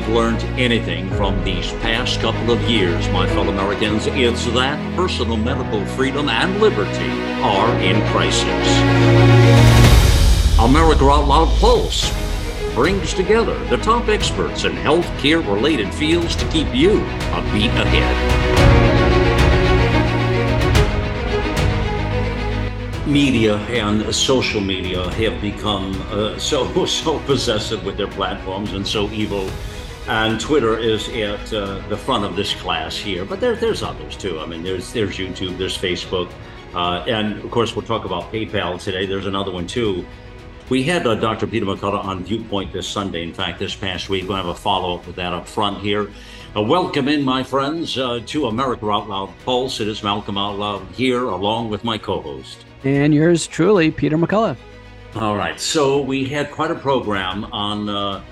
we've learned anything from these past couple of years, my fellow Americans, it's that personal medical freedom and liberty are in crisis. America Out Loud Pulse brings together the top experts in healthcare related fields to keep you a beat ahead. media and social media have become uh, so so possessive with their platforms and so evil. And Twitter is at uh, the front of this class here, but there, there's others too. I mean, there's there's YouTube, there's Facebook, uh, and of course we'll talk about PayPal today. There's another one too. We had uh, Dr. Peter McCullough on Viewpoint this Sunday. In fact, this past week we'll have a follow up with that up front here. Uh, welcome in, my friends, uh, to America Out Loud Pulse. It is Malcolm Out Loud here, along with my co-host and yours truly, Peter McCullough. All right. So we had quite a program on uh,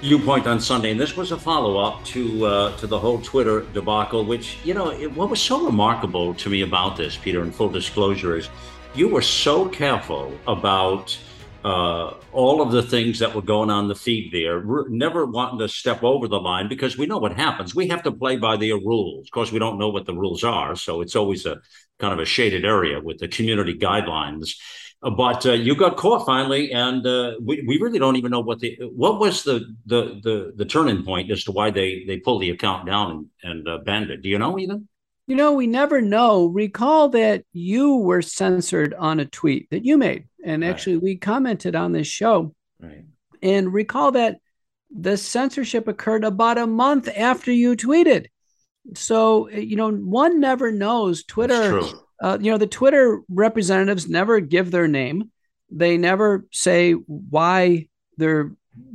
Viewpoint on Sunday, and this was a follow up to uh, to the whole Twitter debacle. Which you know, it, what was so remarkable to me about this, Peter, in full disclosure, is you were so careful about uh, all of the things that were going on the feed there, never wanting to step over the line because we know what happens. We have to play by their rules. Of course, we don't know what the rules are, so it's always a kind of a shaded area with the community guidelines. But uh, you got caught finally, and uh, we, we really don't even know what the what was the, the the the turning point as to why they they pulled the account down and, and uh, banned it. Do you know even? You know, we never know. Recall that you were censored on a tweet that you made. And actually, we commented on this show. Right. And recall that the censorship occurred about a month after you tweeted. So, you know, one never knows. Twitter, uh, you know, the Twitter representatives never give their name, they never say why they're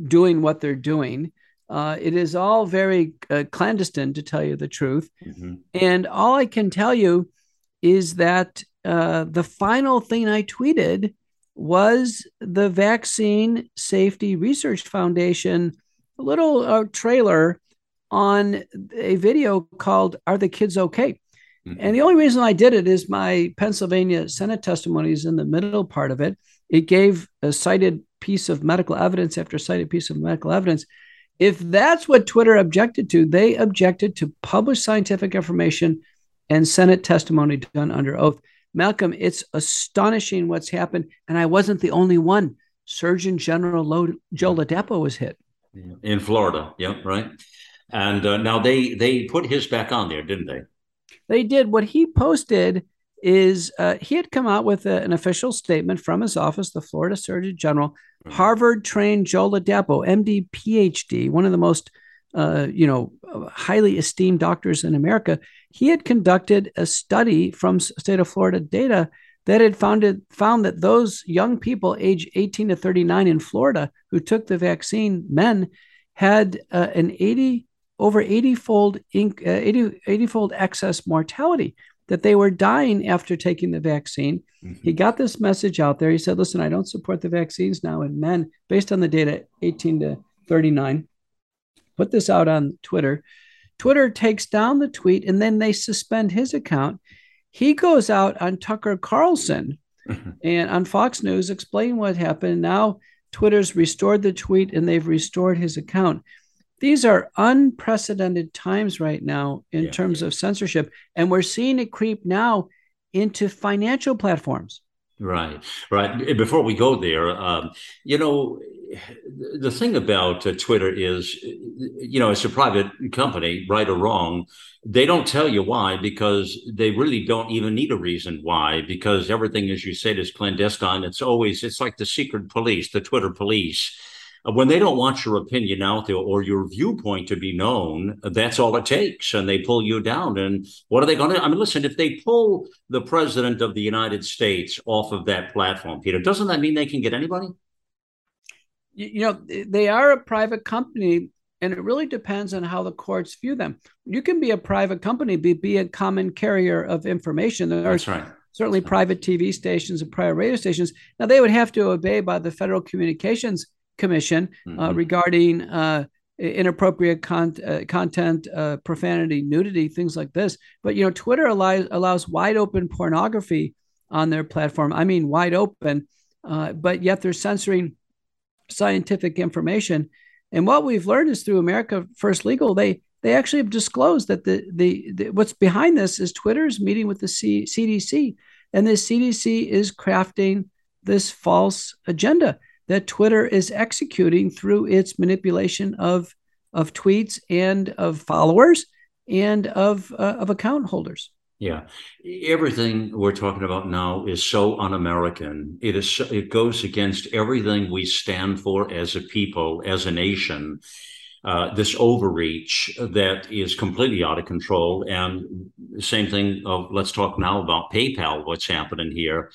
doing what they're doing. Uh, it is all very uh, clandestine, to tell you the truth. Mm-hmm. And all I can tell you is that uh, the final thing I tweeted was the Vaccine Safety Research Foundation a little uh, trailer on a video called Are the Kids Okay? Mm-hmm. And the only reason I did it is my Pennsylvania Senate testimony is in the middle part of it. It gave a cited piece of medical evidence after cited piece of medical evidence if that's what Twitter objected to, they objected to published scientific information and Senate testimony done under oath. Malcolm, it's astonishing what's happened. And I wasn't the only one. Surgeon General Joe Ladapo was hit. In Florida. Yep, right. And uh, now they they put his back on there, didn't they? They did. What he posted is uh, he had come out with a, an official statement from his office, the Florida Surgeon General. Mm-hmm. Harvard trained Joe Ladapo, MD, PhD, one of the most uh, you know highly esteemed doctors in America. He had conducted a study from state of Florida data that had founded, found that those young people age 18 to 39 in Florida who took the vaccine, men, had uh, an 80 over 80 fold uh, 80, 80 fold excess mortality that they were dying after taking the vaccine. Mm-hmm. He got this message out there. He said, Listen, I don't support the vaccines now in men based on the data 18 to 39. Put this out on Twitter. Twitter takes down the tweet and then they suspend his account. He goes out on Tucker Carlson mm-hmm. and on Fox News, explain what happened. Now Twitter's restored the tweet and they've restored his account these are unprecedented times right now in yeah, terms yeah. of censorship and we're seeing it creep now into financial platforms. Right right. Before we go there um, you know the thing about uh, twitter is you know it's a private company right or wrong they don't tell you why because they really don't even need a reason why because everything as you said is clandestine. It's always it's like the secret police the twitter police when they don't want your opinion out there or your viewpoint to be known, that's all it takes. And they pull you down. And what are they going to? I mean, listen, if they pull the president of the United States off of that platform, Peter, doesn't that mean they can get anybody? You know, they are a private company, and it really depends on how the courts view them. You can be a private company, be, be a common carrier of information. There that's right certainly private TV stations and private radio stations. Now they would have to obey by the Federal Communications Commission uh, mm-hmm. regarding uh, inappropriate con- uh, content, uh, profanity, nudity, things like this. But you know, Twitter allows allows wide open pornography on their platform. I mean, wide open, uh, but yet they're censoring scientific information. And what we've learned is through America First Legal, they they actually have disclosed that the, the, the what's behind this is Twitter's meeting with the C, CDC, and the CDC is crafting this false agenda that Twitter is executing through its manipulation of of tweets and of followers and of uh, of account holders. Yeah, everything we're talking about now is so un-American. It is. It goes against everything we stand for as a people, as a nation. Uh, this overreach that is completely out of control. And same thing of let's talk now about PayPal. What's happening here?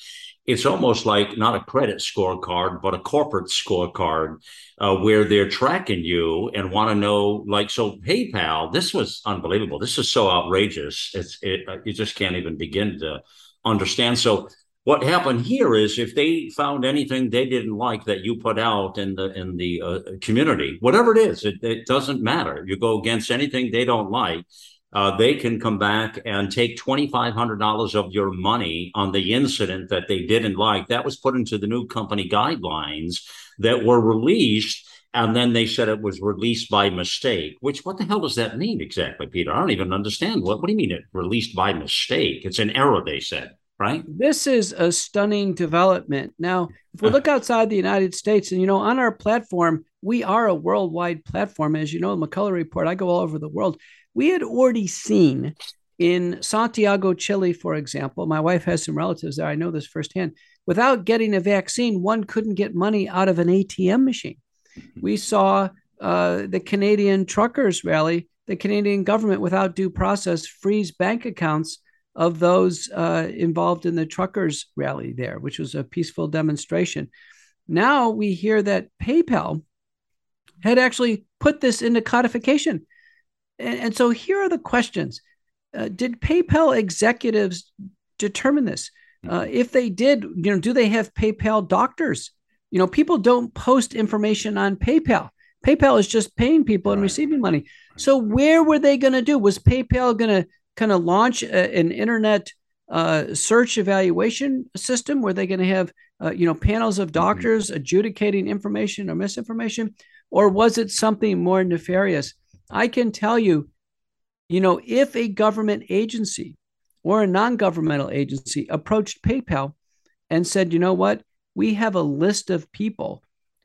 it's almost like not a credit scorecard, but a corporate scorecard uh, where they're tracking you and want to know, like, so PayPal, this was unbelievable. This is so outrageous. It's, it, uh, you just can't even begin to understand. So, what happened here is if they found anything they didn't like that you put out in the in the uh, community, whatever it is, it, it doesn't matter. You go against anything they don't like, uh, they can come back and take $2,500 of your money on the incident that they didn't like. That was put into the new company guidelines that were released. And then they said it was released by mistake, which what the hell does that mean exactly, Peter? I don't even understand. What, what do you mean it released by mistake? It's an error, they said, right? This is a stunning development. Now, if we look outside the United States and, you know, on our platform, we are a worldwide platform. As you know, the McCullough Report, I go all over the world we had already seen in Santiago, Chile, for example, my wife has some relatives there. I know this firsthand. Without getting a vaccine, one couldn't get money out of an ATM machine. Mm-hmm. We saw uh, the Canadian truckers rally, the Canadian government, without due process, freeze bank accounts of those uh, involved in the truckers rally there, which was a peaceful demonstration. Now we hear that PayPal had actually put this into codification. And, and so here are the questions uh, Did PayPal executives determine this? Uh, mm-hmm. if they did, you know, do they have PayPal doctors? You know, people don't post information on PayPal. PayPal is just paying people and receiving money. So where were they going to do? Was PayPal going to kind of launch a, an internet uh, search evaluation system? Were they're going to have uh, you know panels of mm-hmm. doctors adjudicating information or misinformation, or was it something more nefarious? I can tell you, you know, if a government agency or a non governmental agency approached PayPal and said, you know what, we have a list of people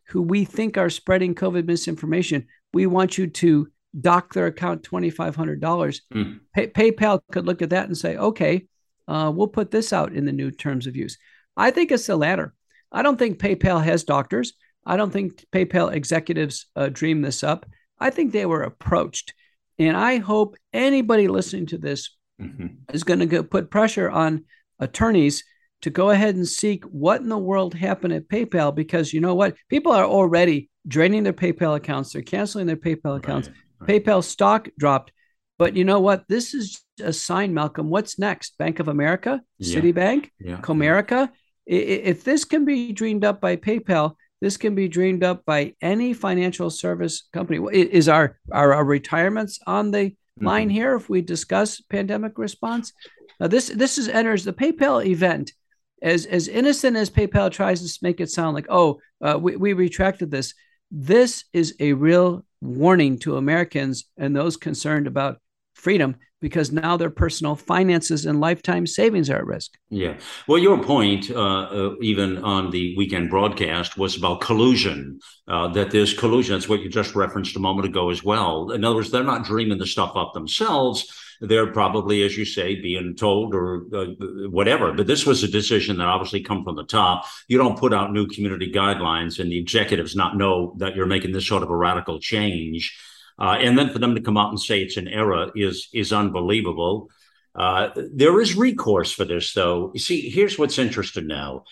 who we think are spreading COVID misinformation. We want you to dock their account $2,500. Mm. Pay- PayPal could look at that and say, okay, uh, we'll put this out in the new terms of use. I think it's the latter. I don't think PayPal has doctors. I don't think PayPal executives uh, dream this up. I think they were approached. And I hope anybody listening to this mm-hmm. is going to put pressure on attorneys to go ahead and seek what in the world happened at PayPal because you know what? People are already draining their PayPal accounts, they're canceling their PayPal accounts. Right, right. PayPal stock dropped. But you know what? This is a sign, Malcolm. What's next? Bank of America, yeah. Citibank, yeah. Comerica. If this can be dreamed up by PayPal, this can be dreamed up by any financial service company. Is our are our retirements on the mm-hmm. line here if we discuss pandemic response? Now this this is enters the PayPal event as as innocent as PayPal tries to make it sound like oh uh, we we retracted this. This is a real warning to Americans and those concerned about freedom because now their personal finances and lifetime savings are at risk. Yeah. Well, your point, uh, uh, even on the weekend broadcast, was about collusion, uh, that there's collusion. That's what you just referenced a moment ago as well. In other words, they're not dreaming the stuff up themselves. They're probably, as you say, being told or uh, whatever. But this was a decision that obviously come from the top. You don't put out new community guidelines and the executives not know that you're making this sort of a radical change uh, and then for them to come out and say it's an error is is unbelievable. Uh, there is recourse for this, though. You see, here's what's interesting now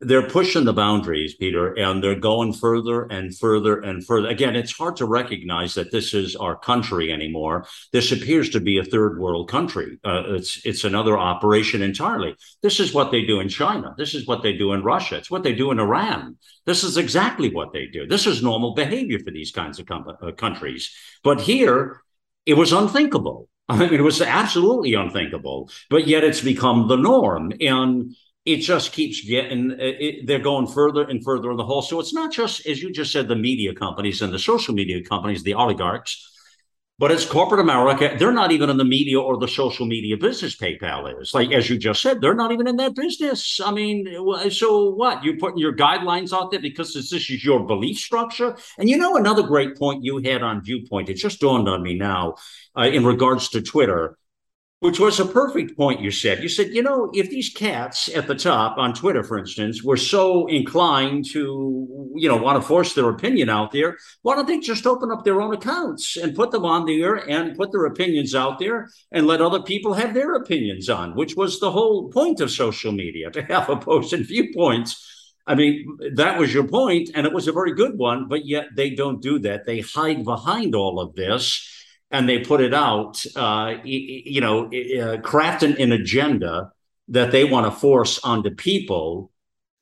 they're pushing the boundaries, Peter, and they're going further and further and further. Again, it's hard to recognize that this is our country anymore. This appears to be a third world country. Uh, it's it's another operation entirely. This is what they do in China. This is what they do in Russia. It's what they do in Iran. This is exactly what they do. This is normal behavior for these kinds of com- uh, countries. But here, it was unthinkable. I mean, it was absolutely unthinkable. But yet, it's become the norm and it just keeps getting it, they're going further and further in the hole so it's not just as you just said the media companies and the social media companies the oligarchs but it's corporate America. They're not even in the media or the social media business. PayPal is like, as you just said, they're not even in that business. I mean, so what? You're putting your guidelines out there because this is your belief structure. And you know, another great point you had on Viewpoint, it just dawned on me now uh, in regards to Twitter which was a perfect point you said. You said, you know, if these cats at the top on Twitter, for instance, were so inclined to, you know, want to force their opinion out there, why don't they just open up their own accounts and put them on there and put their opinions out there and let other people have their opinions on, which was the whole point of social media to have opposing viewpoints. I mean, that was your point, and it was a very good one, but yet they don't do that. They hide behind all of this and they put it out, uh, you know, uh, crafting an agenda that they want to force onto people.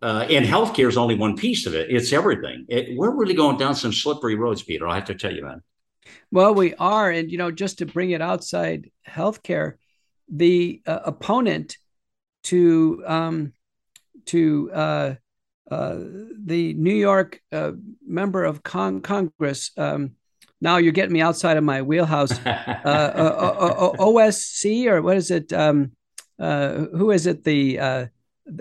Uh, and healthcare is only one piece of it; it's everything. It, we're really going down some slippery roads, Peter. I have to tell you, man. Well, we are, and you know, just to bring it outside healthcare, the uh, opponent to um, to uh, uh, the New York uh, member of con- Congress, um, now you're getting me outside of my wheelhouse. Uh, uh, uh, OSC or what is it? Um, who is it? The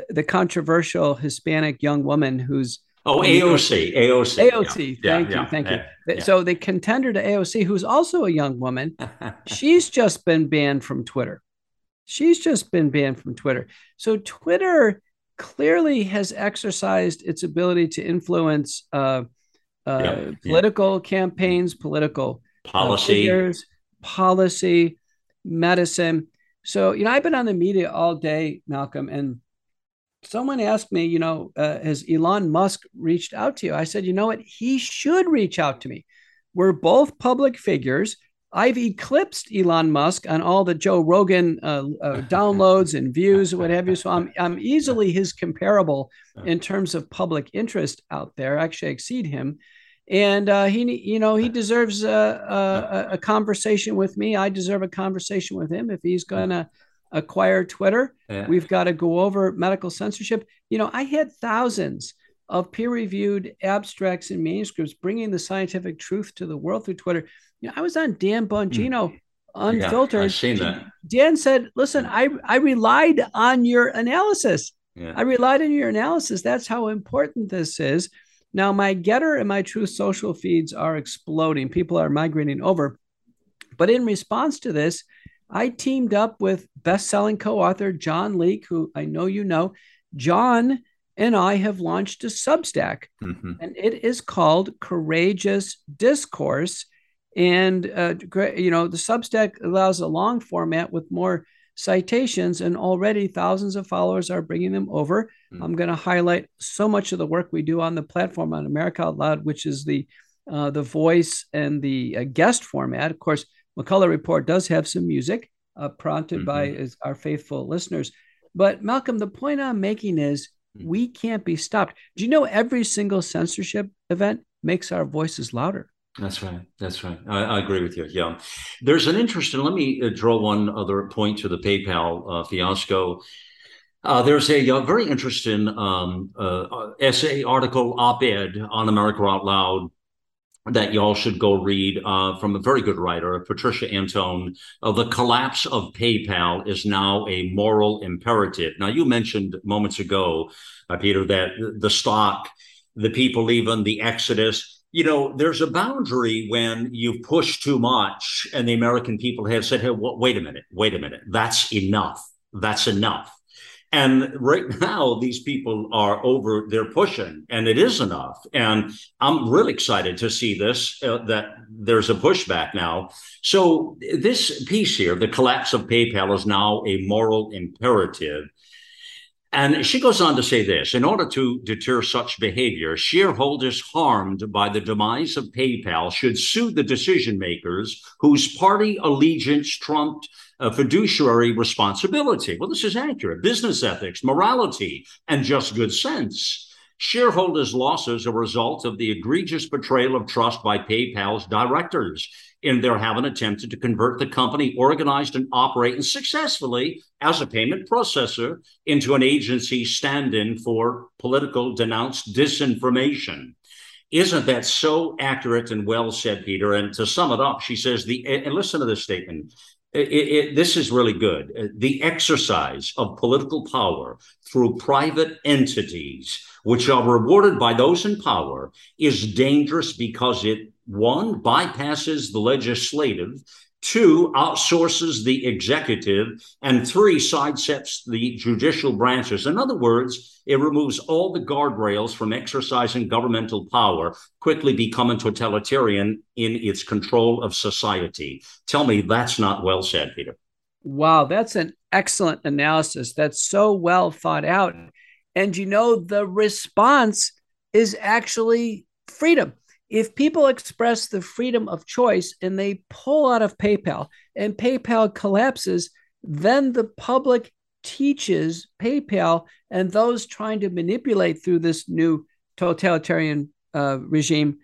the controversial Hispanic young woman who's Oh, AOC, AOC, AOC. Yeah. Thank yeah, you, yeah, thank you. So the contender to AOC, who's also a young woman, she's just been banned from Twitter. She's just been banned from Twitter. So Twitter clearly has exercised its ability to influence uh, uh, yeah, political yeah. campaigns, political uh, policy, figures, policy, medicine. So, you know, I've been on the media all day, Malcolm, and someone asked me, you know, uh, has Elon Musk reached out to you? I said, you know what? He should reach out to me. We're both public figures. I've eclipsed Elon Musk on all the Joe Rogan uh, uh, downloads and views, what have you. So I'm I'm easily his comparable in terms of public interest out there. I actually exceed him and uh, he you know he deserves a, a, a, conversation with me. I deserve a conversation with him if he's going to acquire twitter. Yeah. we've got to go over medical censorship. You know i had thousands of peer-reviewed abstracts and manuscripts bringing the scientific truth to the world through twitter. You know i was on dan bongino mm. unfiltered yeah, I've seen that. dan said listen i i relied on your analysis. Yeah. i relied on your analysis. That's how important this is now, my GETTR and my Truth Social feeds are exploding. People are migrating over. But in response to this, I teamed up with best-selling co-author John Leake, who I know you know. John and I have launched a Substack, mm-hmm. and it is called Courageous Discourse. And uh, you know, the Substack allows a long format with more citations, and already thousands of followers are bringing them over. Mm. I'm going to highlight so much of the work we do on the platform on America Out Loud, which is the uh, the voice and the uh, guest format. Of course, McCullough Report does have some music uh, prompted mm-hmm. by our faithful listeners. But Malcolm, the point I'm making is mm. we can't be stopped. Do you know every single censorship event makes our voices louder? That's right. That's right. I, I, agree with you. Yeah. There's an interesting, let me uh, draw one other point to the PayPal uh, fiasco. Uh, there's a, a, uh, very interesting um, uh, essay, article, op ed on America Out Loud that y'all should go read from a very good writer, Patricia Anthone. the collapse of PayPal is now a moral imperative. Now, you mentioned moments ago, Peter, that the stock, the people even the exodus, you know, there's a boundary when you push too much, and the American people have said, "Hey, wait a minute, wait a minute, that's enough, that's enough." And right now, these people are over, they're pushing, and it is enough. And I'm really excited to see this, uh, that there's a pushback now. So, this piece here, the collapse of PayPal, is now a moral imperative. And she goes on to say this in order to deter such behavior, shareholders harmed by the demise of PayPal should sue the decision makers whose party allegiance trumped fiduciary responsibility. Well, this is accurate business ethics, morality, and just good sense. Shareholders' losses are a result of the egregious betrayal of trust by PayPal's directors in their having attempted to convert the company organized and operating successfully as a payment processor into an agency stand-in for political denounced disinformation. Isn't that so accurate and well said, Peter? And to sum it up, she says the and listen to this statement. It, it, this is really good. The exercise of political power through private entities, which are rewarded by those in power, is dangerous because it one, bypasses the legislative, two, outsources the executive, and three, sidesteps the judicial branches. In other words, it removes all the guardrails from exercising governmental power, quickly becoming totalitarian in its control of society. Tell me that's not well said, Peter. Wow, that's an excellent analysis. That's so well thought out. And you know, the response is actually freedom if people express the freedom of choice and they pull out of PayPal and PayPal collapses, then the public teaches PayPal and those trying to manipulate through this new totalitarian uh, regime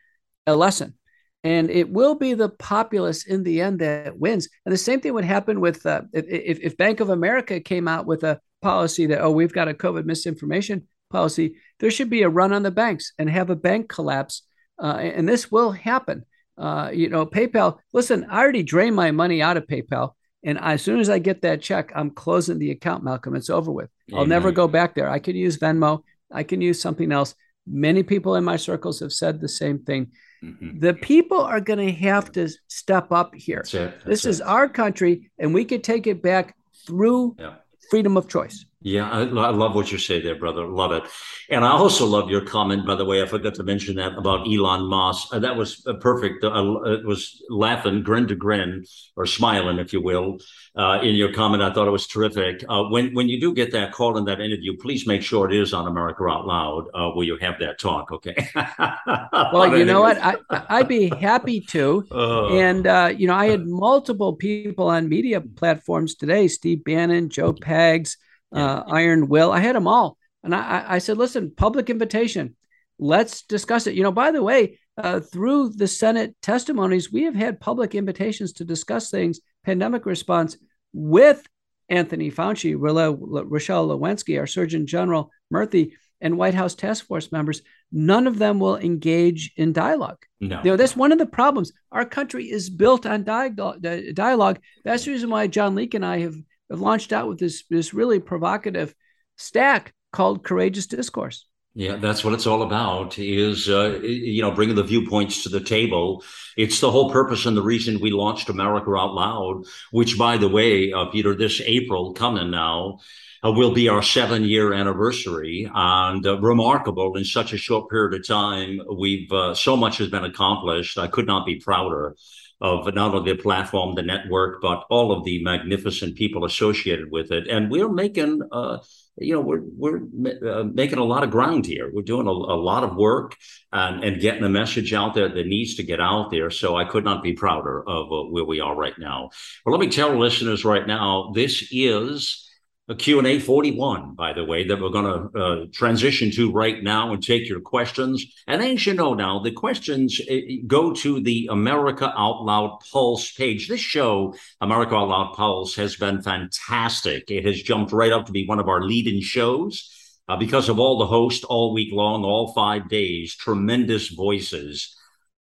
a lesson. And it will be the populace in the end that wins. And the same thing would happen with uh, if, if Bank of America came out with a policy that, oh, we've got a COVID misinformation policy, there should be a run on the banks and have a bank collapse uh, and this will happen. Uh, you know, PayPal. Listen, I already drained my money out of PayPal, and as soon as I get that check, I'm closing the account. Malcolm, it's over with. Amen. I'll never go back there. I can use Venmo. I can use something else. Many people in my circles have said the same thing. Mm-hmm. The people are going to have to step up here. That's That's this it. is our country, and we could take it back through yeah. Freedom of choice. Yeah, I, I, love what you say there, brother. Love it. And I also love your comment, by the way. I forgot to mention that about Elon Musk. Uh, that was uh, perfect. Uh, it was laughing, grin to grin, or smiling, if you will, uh, in your comment. I thought it was terrific. Uh, when when you do get that call in that interview, please make sure it is on America Out Loud uh, where you have that talk, okay? well, you know what? I, I'd be happy to. and, you know, I had multiple people on media platforms today Steve Bannon, Joe Pags uh, Iron Will. I had them all. And I, I said, listen, public invitation. Let's discuss it. You know, by the way, uh, through the Senate testimonies, we have had public invitations to discuss things, pandemic response with Anthony Fauci, Rochelle Walensky, our Surgeon General, Murthy, and White House task force members. None of them will engage in dialogue. No. You know, that's one of the problems. Our country is built on dialogue. dialogue. That's the reason why John Leake and I have launched out with this this really provocative stack called courageous discourse. Yeah, that's what it's all about. Is uh, you know bringing the viewpoints to the table. It's the whole purpose and the reason we launched America Out Loud. Which, by the way, uh, Peter, this April coming now uh, will be our seven year anniversary, and uh, remarkable in such a short period of time. We've uh, so much has been accomplished. I could not be prouder of not only the platform, the network, but all of the magnificent people associated with it. And we're making, uh, you know, we're we're uh, making a lot of ground here. We're doing a, a lot of work and, and getting the message out there that needs to get out there. So I could not be prouder of uh, where we are right now. Well, let me tell listeners right now, this is a Q&A 41, by the way, that we're going to uh, transition to right now and take your questions. And as you know now, the questions uh, go to the America Out Loud Pulse page. This show, America Out Loud Pulse, has been fantastic. It has jumped right up to be one of our leading shows uh, because of all the hosts all week long, all five days, tremendous voices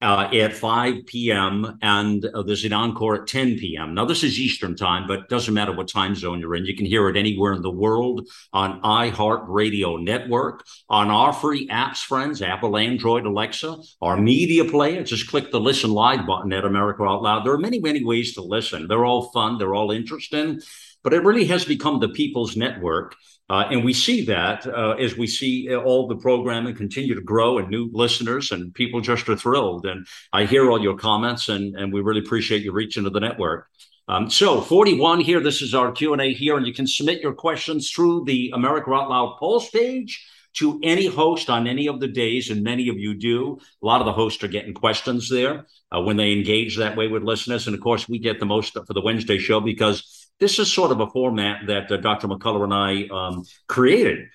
uh, at 5 p.m. and uh, there's an encore at 10 p.m. Now, this is Eastern time, but doesn't matter what time zone you're in. You can hear it anywhere in the world on iHeartRadio Network, on our free apps, friends, Apple, Android, Alexa, our media player. Just click the listen live button at America Out Loud. There are many, many ways to listen. They're all fun, they're all interesting, but it really has become the people's network. Uh, and we see that uh, as we see all the programming continue to grow and new listeners and people just are thrilled. And I hear all your comments and, and we really appreciate you reaching to the network. Um, so 41 here, this is our Q&A here, and you can submit your questions through the America Out Loud Pulse page to any host on any of the days, and many of you do. A lot of the hosts are getting questions there uh, when they engage that way with listeners. And of course, we get the most for the Wednesday show because this is sort of a format that uh, Dr. McCullough and I um, created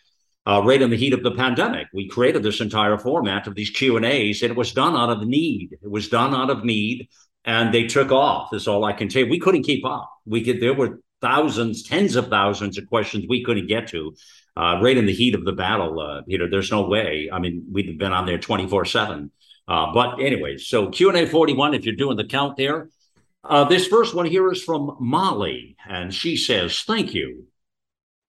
uh, right in the heat of the pandemic. We created this entire format of these Q and A's, and it was done out of need. It was done out of need, and they took off. Is all I can say. We couldn't keep up. We could. There were thousands, tens of thousands of questions we couldn't get to. Uh, right in the heat of the battle, uh, know, there's no way. I mean, we've been on there 24 seven. Uh, but anyway, so Q and A 41. If you're doing the count there, uh, this first one here is from Molly, and she says, "Thank you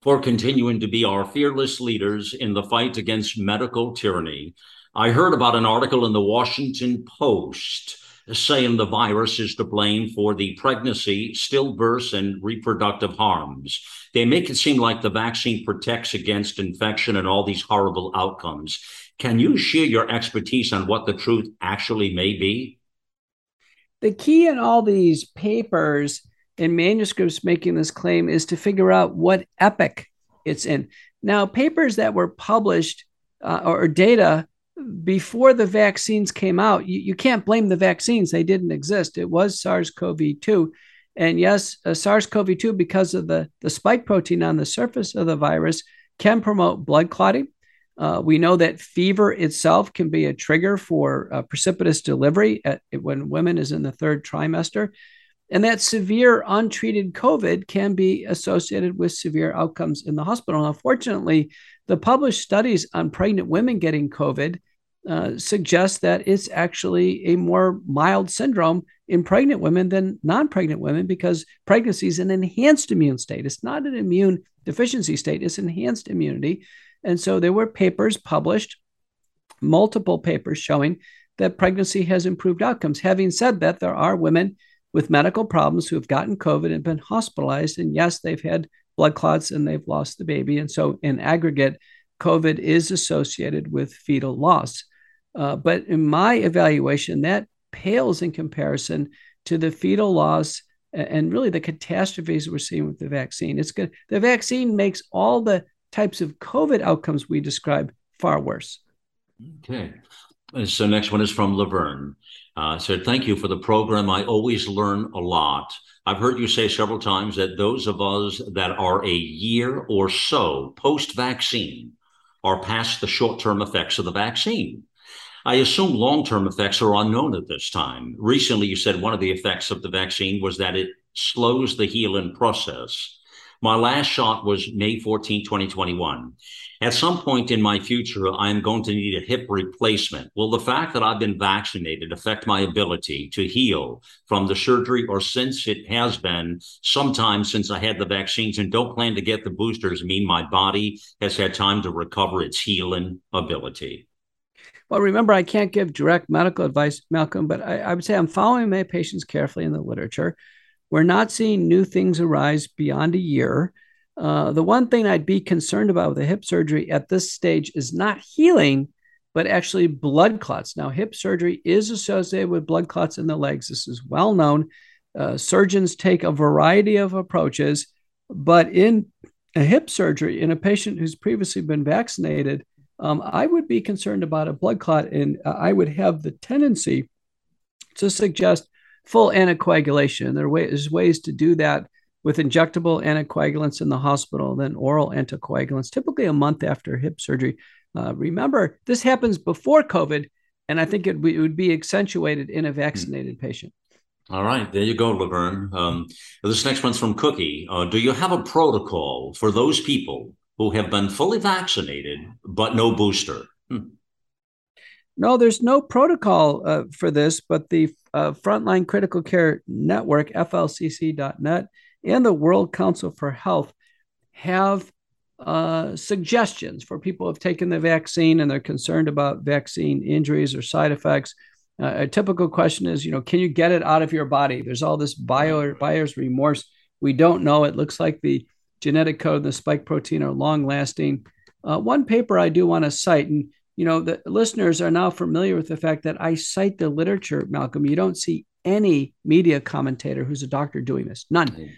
for continuing to be our fearless leaders in the fight against medical tyranny. I heard about an article in the Washington Post saying the virus is to blame for the pregnancy, stillbirths, and reproductive harms. They make it seem like the vaccine protects against infection and all these horrible outcomes. Can you share your expertise on what the truth actually may be? The key in all these papers and manuscripts making this claim is to figure out what epoch it's in. Now, papers that were published uh, or data before the vaccines came out, you, you, can't blame the vaccines. They didn't exist. It was SARS CoV 2. And yes, uh, SARS CoV 2, because of the, the spike protein on the surface of the virus, can promote blood clotting. Uh, we know that fever itself can be a trigger for uh, precipitous delivery at, when women is in the third trimester and that severe untreated COVID can be associated with severe outcomes in the hospital. Unfortunately, the published studies on pregnant women getting COVID uh, suggest that it's actually a more mild syndrome in pregnant women than non pregnant women because pregnancy is an enhanced immune state. It's not an immune deficiency state, it's enhanced immunity. And so there were papers published, multiple papers showing that pregnancy has improved outcomes. Having said that, there are women with medical problems who have gotten COVID and been hospitalized. And yes, they've had blood clots and they've lost the baby. And so, in aggregate, COVID is associated with fetal loss. Uh, but in my evaluation, that pales in comparison to the fetal loss and really the catastrophes we're seeing with the vaccine. It's good. The vaccine makes all the types of COVID outcomes we describe far worse. Okay. So next one is from Laverne. Uh, said, thank you for the program. I always learn a lot. I've heard you say several times that those of us that are a year or so post vaccine are past the short term effects of the vaccine. I assume long term effects are unknown at this time. Recently, you said one of the effects of the vaccine was that it slows the healing process. My last shot was May 14, 2021. At some point in my future, I am going to need a hip replacement. Will the fact that I've been vaccinated affect my ability to heal from the surgery, or since it has been some time since I had the vaccines and don't plan to get the boosters, mean my body has had time to recover its healing ability? Well, remember, I can't give direct medical advice, Malcolm, but I, I would say I'm following my patients carefully in the literature. We're not seeing new things arise beyond a year. Uh, the one thing I'd be concerned about with the hip surgery at this stage is not healing, but actually blood clots. Now, hip surgery is associated with blood clots in the legs. This is well known. Uh, surgeons take a variety of approaches, but in a hip surgery in a patient who's previously been vaccinated, um, I would be concerned about a blood clot, and I would have the tendency to suggest full anticoagulation. There are ways, to do that with injectable anticoagulants in the hospital, then oral anticoagulants, typically a month after hip surgery. Uh, remember, this happens before COVID, and I think it, it would be accentuated in a vaccinated patient. All right, there you go, Laverne. Um, this next one's from Cookie. Uh, do you have a protocol for those people who have been fully vaccinated but no booster? Hmm. No, there's no protocol uh, for this, but the uh, Frontline Critical Care Network, FLCC.net, and the World Council for Health have uh, suggestions for people who have taken the vaccine and they're concerned about vaccine injuries or side effects. Uh, a typical question is, you know, can you get it out of your body? There's all this bio, buyer's remorse. We don't know. It looks like the genetic code and the spike protein are long lasting. Uh, one paper I do want to cite, and you know, the listeners are now familiar with the fact that I cite the literature, Malcolm. You don't see any media commentator who's a doctor doing this. None.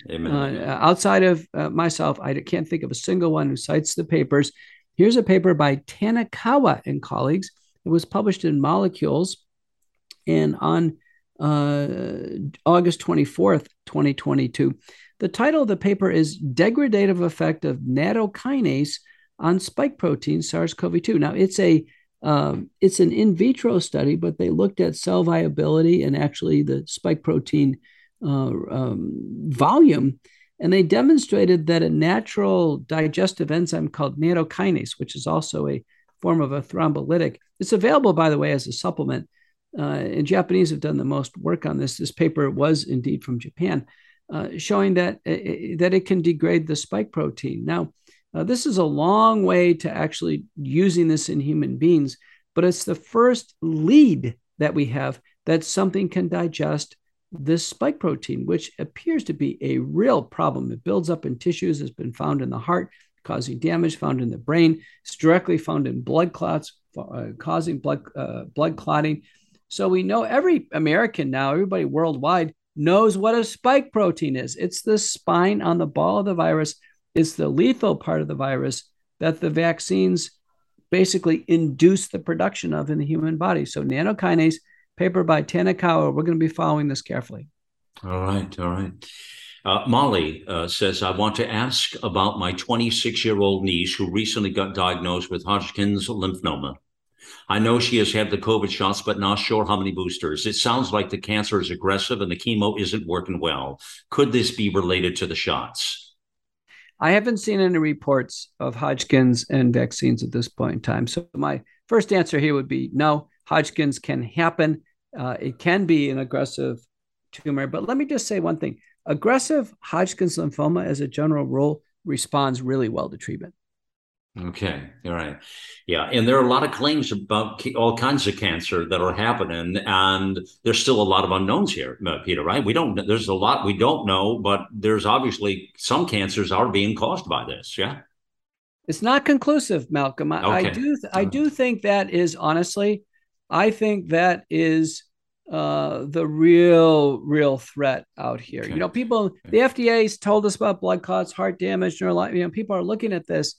Uh, outside of uh, myself, I can't think of a single one who cites the papers. Here's a paper by Tanikawa and colleagues. It was published in Molecules and on uh, August 24th, 2022. The title of the paper is Degradative Effect of Nattokinase on spike protein SARS-CoV-2. Now it's a um, it's an in vitro study, but they looked at cell viability and actually the spike protein uh, um, volume, and they demonstrated that a natural digestive enzyme called nattokinase, which is also a form of a thrombolytic, it's available, by the way, as a supplement. Uh, and Japanese have done the most work on this. This paper was indeed from Japan, uh, showing that uh, that it can degrade the spike protein. Now, uh, this is a long way to actually using this in human beings, but it's the first lead that we have that something can digest this spike protein, which appears to be a real problem. It builds up in tissues, has been found in the heart, causing damage, found in the brain. It's directly found in blood clots, uh, causing blood, uh, blood clotting. So we know every American now, everybody worldwide knows what a spike protein is. It's the spine on the ball of the virus is the lethal part of the virus that the vaccines basically induce the production of in the human body. So nattokinase, paper by Tanikawa, we're going to be following this carefully. All right, all right. Uh, Molly uh, says, I want to ask about my 26 year old niece who recently got diagnosed with Hodgkin's lymphoma. I know she has had the COVID shots, but not sure how many boosters. It sounds like the cancer is aggressive and the chemo isn't working well. Could this be related to the shots? I haven't seen any reports of Hodgkin's and vaccines at this point in time. So my first answer here would be no. Hodgkin's can happen. Uh, it can be an aggressive tumor. But let me just say one thing: aggressive Hodgkin's lymphoma, as a general rule, responds really well to treatment. Okay, all right, yeah, and there are a lot of claims about all kinds of cancer that are happening, and there's still a lot of unknowns here, uh, Peter. Right? We don't. There's a lot we don't know, but there's obviously some cancers are being caused by this. Yeah, it's not conclusive, Malcolm. I, okay. I do. I do think that is honestly, I think that is uh, the real, real threat out here. Okay. You know, people, okay. the FDA's told us about blood clots, heart damage, neurologic. You know, people are looking at this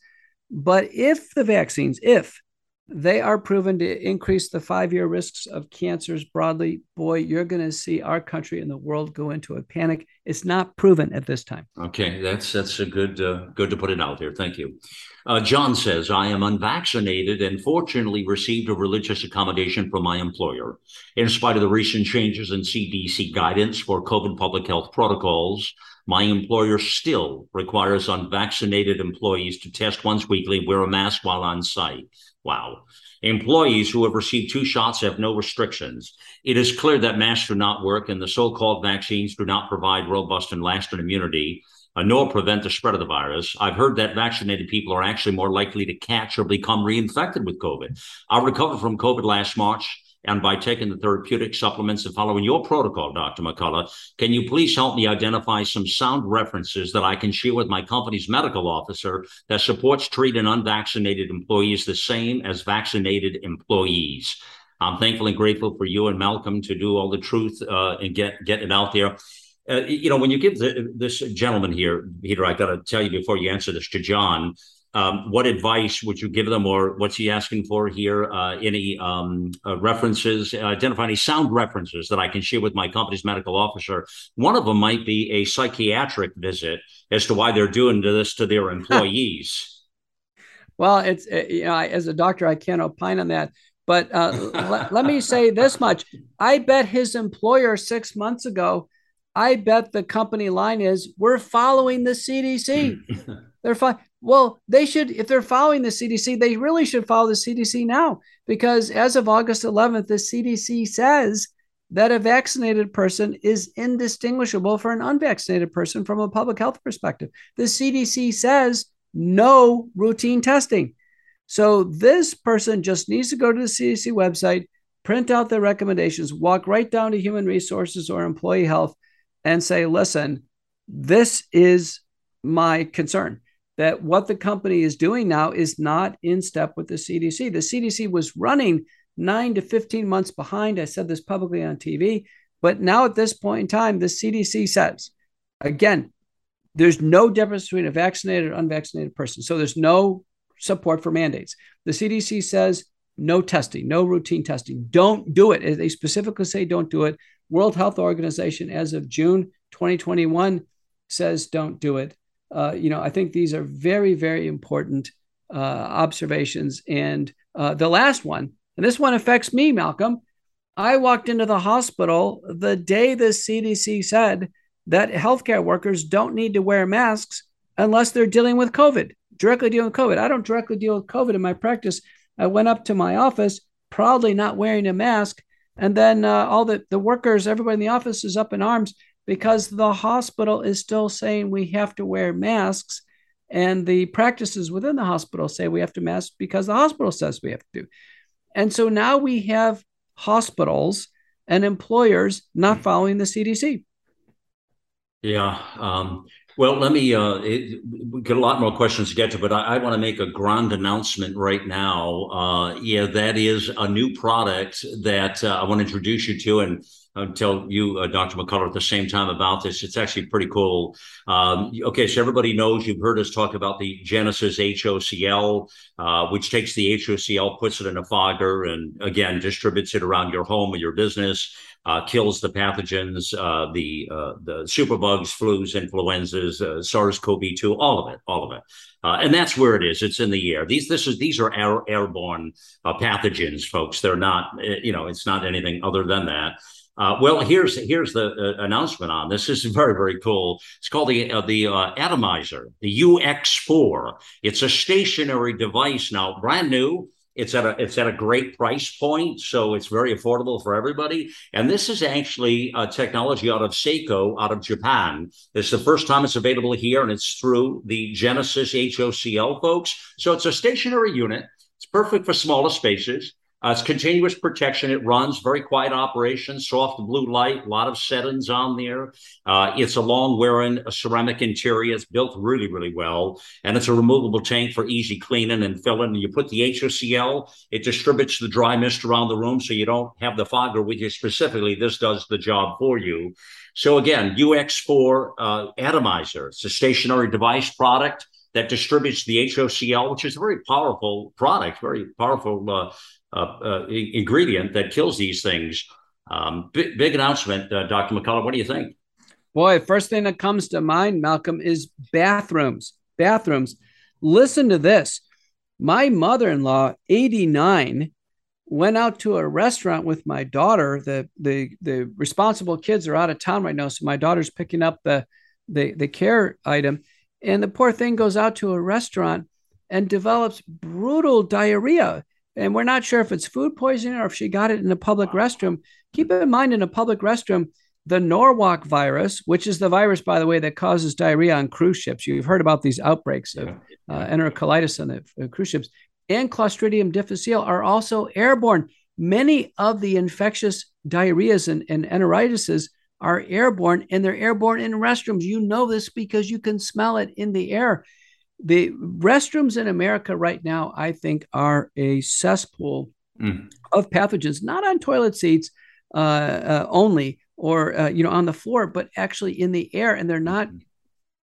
but if the vaccines, if they are proven to increase the five year risks of cancers broadly, boy, you're going to see our country and the world go into a panic. It's not proven at this time. Okay, that's that's a good uh, good to put it out there. Thank you. Uh, John says, I am unvaccinated and fortunately received a religious accommodation from my employer. In spite of the recent changes in CDC guidance for COVID public health protocols, my employer still requires unvaccinated employees to test once weekly, wear a mask while on site. Wow. Employees who have received two shots have no restrictions. It is clear that masks do not work and the so called vaccines do not provide robust and lasting immunity uh, nor prevent the spread of the virus. I've heard that vaccinated people are actually more likely to catch or become reinfected with COVID. I recovered from COVID last March. And by taking the therapeutic supplements and following your protocol, Dr. McCullough, can you please help me identify some sound references that I can share with my company's medical officer that supports treating unvaccinated employees the same as vaccinated employees? I'm thankful and grateful for you and Malcolm to do all the truth uh, and get get it out there. Uh, you know, when you give the, this gentleman here, Peter, I got to tell you before you answer this to John, um, what advice would you give them, or what's he asking for here? Uh, any um, uh, references? Uh, identify any sound references that I can share with my company's medical officer. One of them might be a psychiatric visit as to why they're doing this to their employees. well, it's uh, you know, I, as a doctor, I can't opine on that. But uh, let, let me say this much: I bet his employer six months ago I bet the company line is we're following the CDC. they're fine. Well, they should, if they're following the CDC, they really should follow the CDC now because as of August 11th, the CDC says that a vaccinated person is indistinguishable for an unvaccinated person from a public health perspective. The CDC says no routine testing. So this person just needs to go to the CDC website, print out the recommendations, walk right down to human resources or employee health, and say, listen, this is my concern that what the company is doing now is not in step with the CDC. The CDC was running nine to 15 months behind. I said this publicly on TV. But now at this point in time, the CDC says, again, there's no difference between a vaccinated or unvaccinated person. So there's no support for mandates. The CDC says no testing, no routine testing. Don't do it. They specifically say don't do it. World Health Organization, as of June 2021, says don't do it. Uh, you know, I think these are very, very important uh, observations. And uh, the last one, and this one affects me, Malcolm. I walked into the hospital the day the CDC said that healthcare workers don't need to wear masks unless they're dealing with COVID, directly dealing with COVID. I don't directly deal with COVID in my practice. I went up to my office proudly not wearing a mask. And then uh, all the, the workers, everybody in the office is up in arms because the hospital is still saying we have to wear masks. And the practices within the hospital say we have to mask because the hospital says we have to do. And so now we have hospitals and employers not following the CDC. Yeah. Um, well, let me uh, it, we get a lot more questions to get to, but I, I want to make a grand announcement right now. Uh, yeah, that is a new product that uh, I want to introduce you to, and I'll tell you, uh, Dr. McCullough, at the same time about this. It's actually pretty cool. Um, okay, so everybody knows you've heard us talk about the Genesis HOCL, uh, which takes the HOCL, puts it in a fogger, and again distributes it around your home or your business uh, kills the pathogens, uh, the uh, the superbugs, flus, influenzas, uh, SARS-CoV-2, all of it, all of it, and that's where it is. It's in the air. These this is these are air, airborne pathogens, folks. They're not, you know, it's not anything other than that. Uh, well, here's here's the uh, announcement on this. This is very very cool. It's called the uh, the atomizer, the UX4. It's a stationary device now, brand new. It's at a it's at a great price point, so it's very affordable for everybody. And this is actually a technology out of Seiko, out of Japan. It's the first time it's available here, and it's through the Genesis HOCL folks. So it's a stationary unit. It's perfect for smaller spaces. Uh, it's continuous protection. It runs very quiet operation, soft blue light, a lot of settings on there. Uh, it's a long wearing a ceramic interior. It's built really, really well. And it's a removable tank for easy cleaning and filling. And you put the HOCL, it distributes the dry mist around the room so you don't have the fogger with you specifically. This does the job for you. So again, UX4 uh, atomizer. It's a stationary device product that distributes the HOCL, which is a very powerful product, very powerful uh, ingredient that kills these things. Um, big, big announcement, uh, Dr. McCullough. What do you think? Boy, first thing that comes to mind, Malcolm, is bathrooms. Bathrooms. Listen to this. My mother in law, 89, went out to a restaurant with my daughter. The, the, the responsible kids are out of town right now. So my daughter's picking up the, the, the care item. And the poor thing goes out to a restaurant and develops brutal diarrhea and we're not sure if it's food poisoning or if she got it in a public restroom. Keep in mind, in a public restroom, the Norwalk virus, which is the virus, by the way, that causes diarrhea on cruise ships. You've heard about these outbreaks of uh, enterocolitis on the uh, cruise ships, and Clostridium difficile are also airborne. Many of the infectious diarrheas and, and enteritises are airborne, and they're airborne in restrooms. You know this because you can smell it in the air the restrooms in America right now, I think, are a cesspool mm. of pathogens, not on toilet seats uh, uh, only or uh, you know on the floor, but actually in the air, and they're not mm.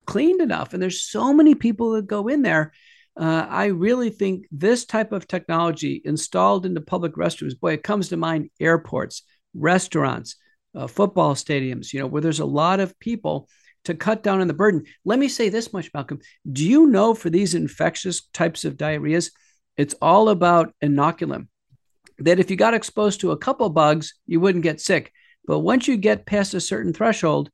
cleaned enough. And there's so many people that go in there. Uh, I really think this type of technology installed into public restrooms, boy, it comes to mind airports, restaurants, uh, football stadiums, you know, where there's a lot of people to cut down on the burden. Let me say this much, Malcolm. Do you know for these infectious types of diarrheas, it's all about inoculum? That if you got exposed to a couple bugs, you wouldn't get sick. But once you get past a certain threshold,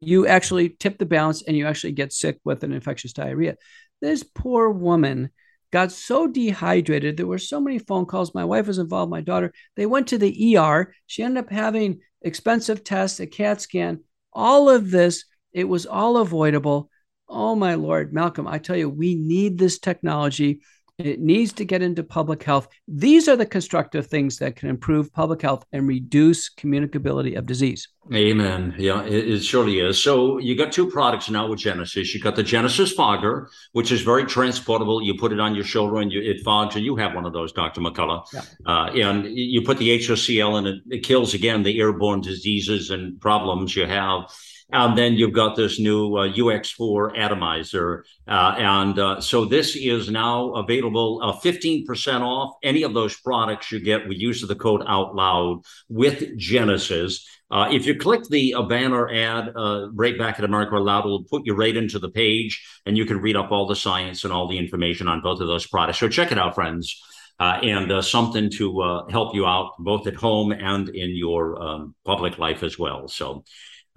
you actually tip the balance and you actually get sick with an infectious diarrhea. This poor woman got so dehydrated. There were so many phone calls. My wife was involved, my daughter. They went to the ER. She ended up having expensive tests, a CAT scan. All of this it was all avoidable. Oh, my Lord, Malcolm, I tell you, we need this technology. It needs to get into public health. These are the constructive things that can improve public health and reduce communicability of disease. Amen. Yeah, it, it, surely is. So you got two products now with Genesis. You got the Genesis Fogger, which is very transportable. You put it on your shoulder and you, it fogs, and you have one of those, Dr. McCullough. Yeah. Uh, and you put the HOCL and it, it kills again the airborne diseases and problems you have. And then you've got this new uh, UX4 atomizer. Uh, and uh, so this is now available 15% uh, off any of those products you get with use of the code out loud with Genesis. Uh, if you click the uh, banner ad uh, right back at America Loud, it will put you right into the page, and you can read up all the science and all the information on both of those products. So check it out, friends, uh, and uh, something to uh, help you out both at home and in your um, public life as well. So.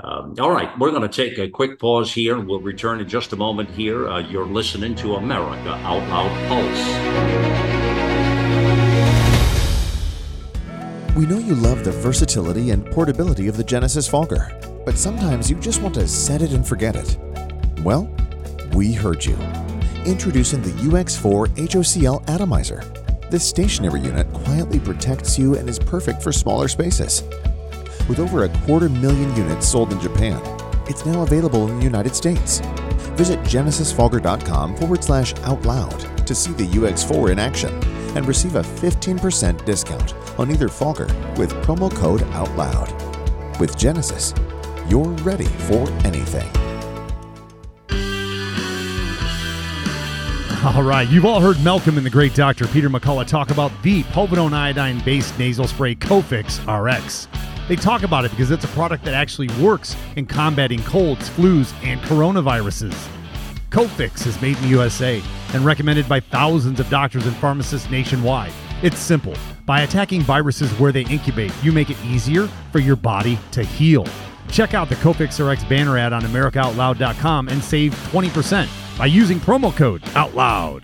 Um, all right, we're going to take a quick pause here. And we'll return in just a moment here. you're listening to America Out Loud Pulse. We know you love the versatility and portability of the Genesis Fogger, but sometimes you just want to set it and forget it. Well, we heard you. Introducing the UX4 HOCL Atomizer. This stationary unit quietly protects you and is perfect for smaller spaces. With over a quarter million units sold in Japan, it's now available in the United States. Visit genesisfogger.com forward slash out loud to see the UX4 in action and receive a 15% discount on either Fogger with promo code OUTLOUD. With Genesis, you're ready for anything. All right, you've all heard Malcolm and the great Dr. Peter McCullough talk about the povidone iodine based nasal spray Cofix RX. They talk about it because it's a product that actually works in combating colds, flus, and coronaviruses. Cofix is made in the USA and recommended by thousands of doctors and pharmacists nationwide. It's simple. By attacking viruses where they incubate, you make it easier for your body to heal. Check out the Cofix RX banner ad on AmericaOutloud.com and save 20% by using promo code OUTLOUD.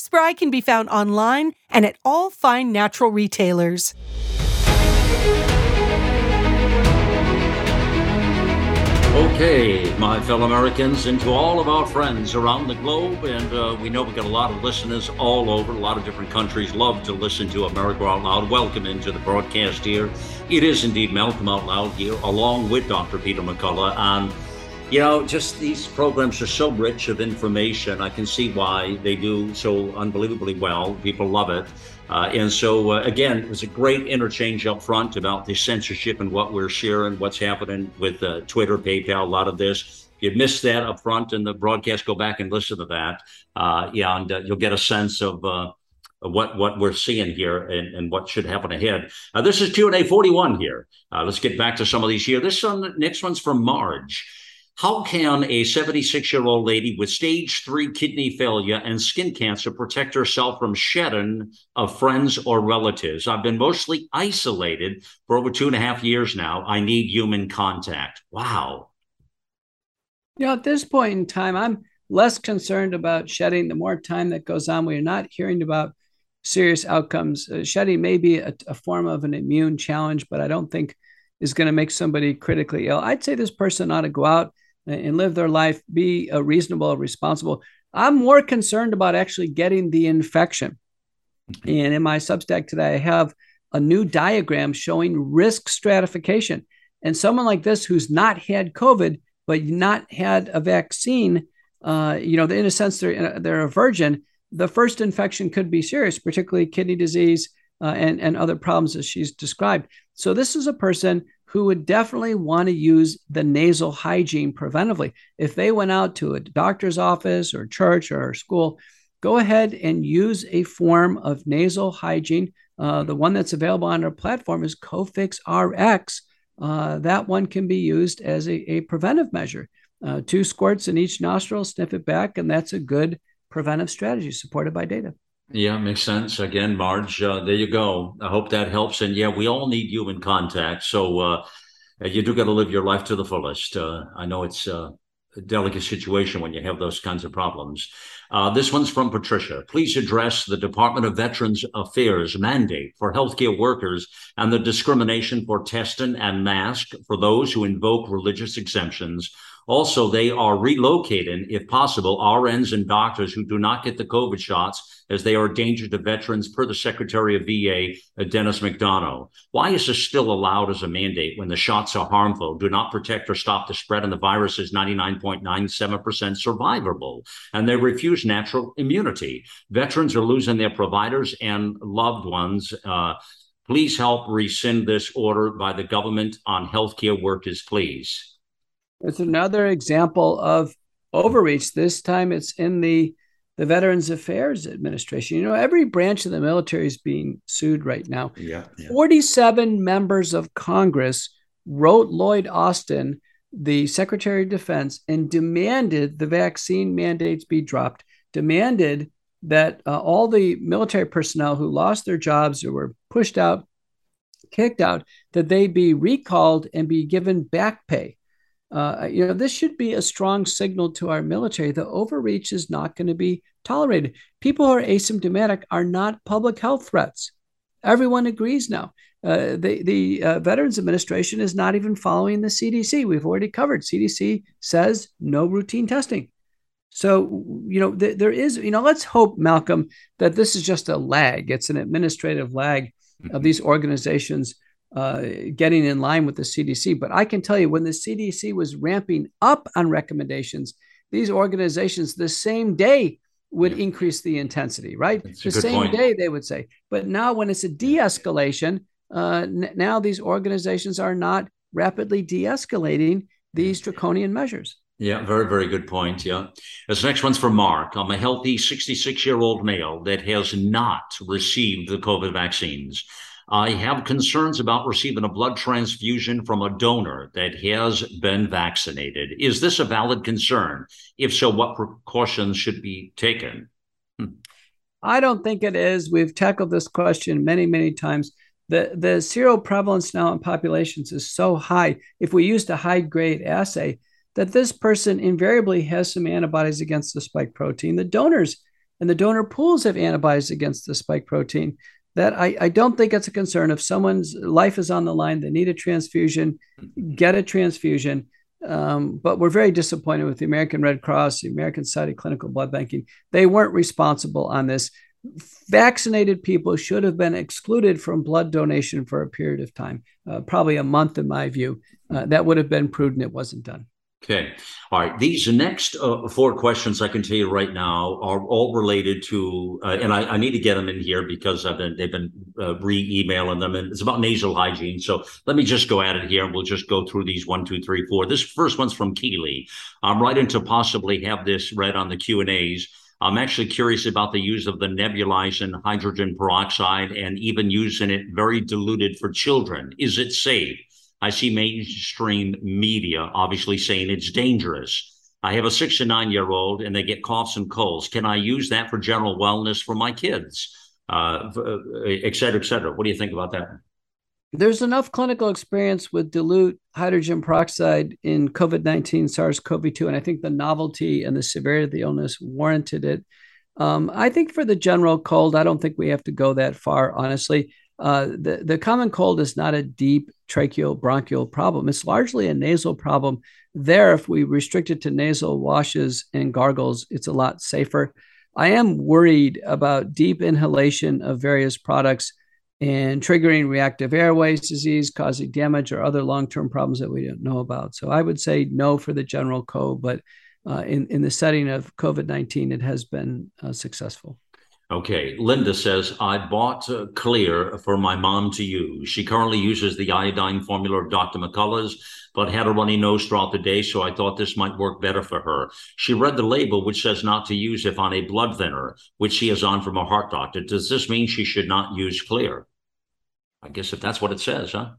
Spry can be found online and at all fine natural retailers. Okay, my fellow Americans, and to all of our friends around the globe, and uh, we know we've got a lot of listeners all over, a lot of different countries love to listen to America Out Loud. Welcome into the broadcast here. It is indeed Malcolm Out Loud here, along with Dr. Peter McCullough, and you know, just these programs are so rich of information. I can see why they do so unbelievably well. People love it. Uh, and so, uh, again, it was a great interchange up front about the censorship and what we're sharing, what's happening with uh, Twitter, PayPal, a lot of this. If you missed that up front in the broadcast, go back and listen to that. Uh, yeah, and uh, you'll get a sense of uh, what what we're seeing here and, and what should happen ahead. Uh, this is Q and A 41 here. Uh, let's get back to some of these here. This one, next one's from Marge. How can a 76 year old lady with stage three kidney failure and skin cancer protect herself from shedding of friends or relatives? I've been mostly isolated for over two and a half years now. I need human contact. Wow. You know, at this point in time, I'm less concerned about shedding. The more time that goes on, we're not hearing about serious outcomes. Uh, shedding may be a, a form of an immune challenge, but I don't think is going to make somebody critically ill. I'd say this person ought to go out and live their life, be a reasonable, responsible. I'm more concerned about actually getting the infection. And in my Substack today, I have a new diagram showing risk stratification. And someone like this who's not had COVID, but not had a vaccine, uh, you know, in a sense, they're, they're a virgin. The first infection could be serious, particularly kidney disease uh, and, and other problems as she's described. So, this is a person who would definitely want to use the nasal hygiene preventively. If they went out to a doctor's office or church or school, go ahead and use a form of nasal hygiene. Uh, the one that's available on our platform is Cofix RX. Uh, that one can be used as a, a preventive measure. Uh, two squirts in each nostril, sniff it back, and that's a good preventive strategy supported by data. Yeah, makes sense. Again, Marge, uh, there you go. I hope that helps. And yeah, we all need human contact. So, uh, you do got to live your life to the fullest. Uh, I know it's uh, a delicate situation when you have those kinds of problems. Uh, this one's from Patricia. Please address the Department of Veterans Affairs mandate for healthcare workers and the discrimination for testing and mask for those who invoke religious exemptions also, they are relocating, if possible, RNs and doctors who do not get the COVID shots as they are a danger to veterans, per the Secretary of VA, uh, Dennis McDonough. Why is this still allowed as a mandate when the shots are harmful, do not protect or stop the spread, and the virus is 99.97% survivable, and they refuse natural immunity? Veterans are losing their providers and loved ones. Uh, please help rescind this order by the government on healthcare workers, please. It's another example of overreach. This time it's in the the Veterans Affairs Administration. You know, every branch of the military is being sued right now. Yeah, yeah. 47 members of Congress wrote Lloyd Austin, the Secretary of Defense, and demanded the vaccine mandates be dropped, demanded that uh, all the military personnel who lost their jobs or were pushed out, kicked out, that they be recalled and be given back pay. Uh, you know, this should be a strong signal to our military. The overreach is not going to be tolerated. People who are asymptomatic are not public health threats. Everyone agrees now. Uh, the the uh, Veterans Administration is not even following the CDC. We've already covered. CDC says no routine testing. So you know th- there is you know let's hope Malcolm that this is just a lag. It's an administrative lag mm-hmm. of these organizations uh, getting in line with the CDC. But I can tell you, when the CDC was ramping up on recommendations, these organizations the same day would yeah. increase the intensity, right? That's the same point. day they would say. But now, when it's a de escalation, uh, n- now these organizations are not rapidly de escalating these draconian measures. Yeah, very, very good point. Yeah. This next one's for Mark. I'm a healthy 66 year old male that has not received the COVID vaccines. I have concerns about receiving a blood transfusion from a donor that has been vaccinated. Is this a valid concern? If so, what precautions should be taken? Hmm. I don't think it is. We've tackled this question many, many times. The, the seroprevalence now in populations is so high. If we used a high grade assay, that this person invariably has some antibodies against the spike protein. The donors and the donor pools have antibodies against the spike protein that I, I don't think it's a concern. If someone's life is on the line, they need a transfusion, get a transfusion. Um, but we're very disappointed with the American Red Cross, the American Society of Clinical Blood Banking. They weren't responsible on this. Vaccinated people should have been excluded from blood donation for a period of time, uh, probably a month, in my view. Uh, that would have been prudent. It wasn't done. Okay. All right. These next uh, four questions I can tell you right now are all related to, uh, and I, I, need to get them in here because I've been they've been uh, re-emailing them, and it's about nasal hygiene. So let me just go at it here, and we'll just go through these one, two, three, four. This first one's from Keeley. I'm writing to possibly have this read on the Q and A's. I'm actually curious about the use of the nebulizing hydrogen peroxide and even using it very diluted for children. Is it safe? I see mainstream media obviously saying it's dangerous. I have a six to nine year old and they get coughs and colds. Can I use that for general wellness for my kids? Uh, uh et cetera, et cetera. What do you think about that? There's enough clinical experience with dilute hydrogen peroxide in COVID 19, SARS CoV 2, and I think the novelty and the severity of the illness warranted it. Um, I think for the general cold, I don't think we have to go that far, honestly. Uh, the, the common cold is not a deep tracheal bronchial problem. It's largely a nasal problem. There, if we restrict it to nasal washes and gargles, it's a lot safer. I am worried about deep inhalation of various products and triggering reactive airways disease, causing damage or other long term problems that we don't know about. So I would say no for the general cold, but uh, in, in the setting of COVID 19, it has been uh, successful. Okay. Linda says, I bought uh, Xlear for my mom to use. She currently uses the iodine formula of Dr. McCullough's, but had a runny nose throughout the day, so I thought this might work better for her. She read the label, which says not to use if on a blood thinner, which she is on from a heart doctor. Does this mean she should not use Xlear? I guess if that's what it says, huh?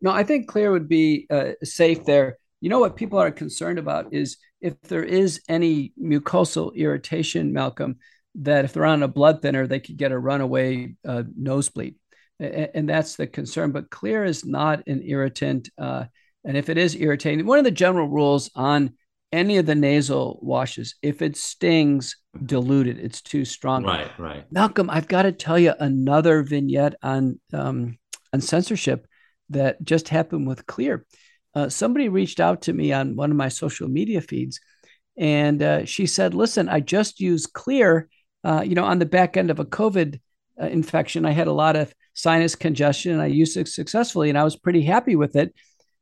No, I think Xlear would be uh, safe there. You know what people are concerned about is if there is any mucosal irritation, Malcolm, that if they're on a blood thinner, they could get a runaway uh, nosebleed. And, and that's the concern. But Xlear is not an irritant. Uh, And if it is irritating, one of the general rules on any of the nasal washes, if it stings, dilute it. It's too strong. Right, right. Malcolm, I've got to tell you another vignette on um, on censorship that just happened with Xlear. Uh, somebody reached out to me on one of my social media feeds, and uh, she said, "Listen, I just used Xlear. Uh, you know, on the back end of a COVID uh, infection, I had a lot of sinus congestion, and I used it successfully, and I was pretty happy with it.